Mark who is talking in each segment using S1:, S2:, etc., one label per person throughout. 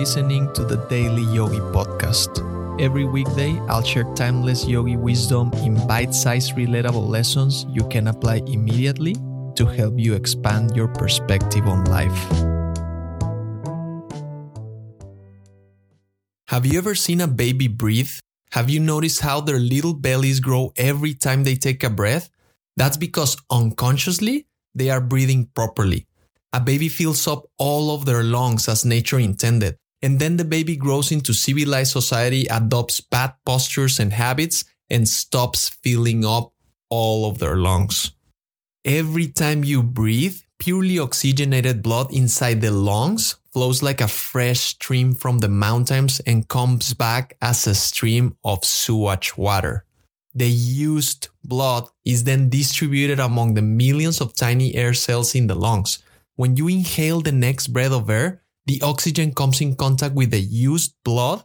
S1: listening to the Daily Yogi Podcast. Every weekday, I'll share timeless yogi wisdom in bite sized, relatable lessons you can apply immediately to help you expand your perspective on life. Have you ever seen a baby breathe? Have you noticed how their little bellies grow every time they take a breath? That's because unconsciously, they are breathing properly. A baby fills up all of their lungs as nature intended, and then the baby grows into civilized society, adopts bad postures and habits, and stops filling up all of their lungs. Every time you breathe, purely oxygenated blood inside the lungs flows like a fresh stream from the mountains and comes back as a stream of sewage water. The used blood is then distributed among the millions of tiny air cells in the lungs. When you inhale the next breath of air, the oxygen comes in contact with the used blood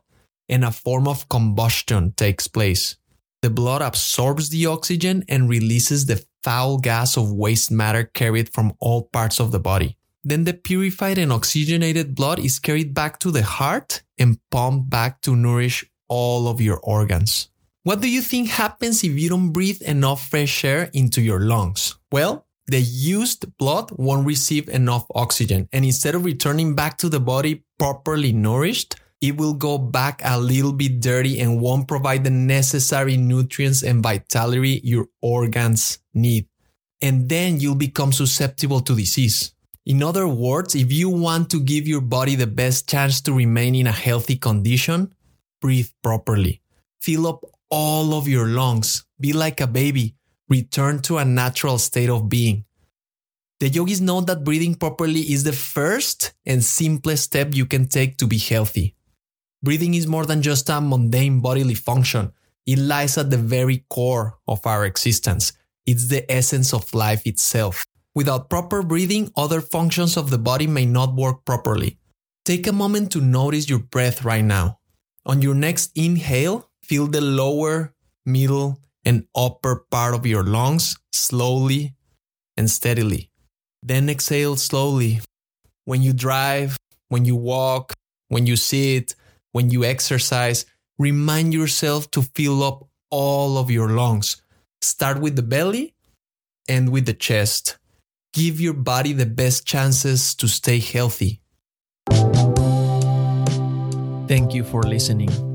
S1: and a form of combustion takes place. The blood absorbs the oxygen and releases the foul gas of waste matter carried from all parts of the body. Then the purified and oxygenated blood is carried back to the heart and pumped back to nourish all of your organs. What do you think happens if you don't breathe enough fresh air into your lungs? Well, the used blood won't receive enough oxygen, and instead of returning back to the body properly nourished, it will go back a little bit dirty and won't provide the necessary nutrients and vitality your organs need. And then you'll become susceptible to disease. In other words, if you want to give your body the best chance to remain in a healthy condition, breathe properly. Fill up all of your lungs. Be like a baby return to a natural state of being. The yogis know that breathing properly is the first and simplest step you can take to be healthy. Breathing is more than just a mundane bodily function, it lies at the very core of our existence. It's the essence of life itself. Without proper breathing, other functions of the body may not work properly. Take a moment to notice your breath right now. On your next inhale, feel the lower, middle, and upper part of your lungs slowly and steadily. Then exhale slowly. When you drive, when you walk, when you sit, when you exercise, remind yourself to fill up all of your lungs. Start with the belly and with the chest. Give your body the best chances to stay healthy. Thank you for listening.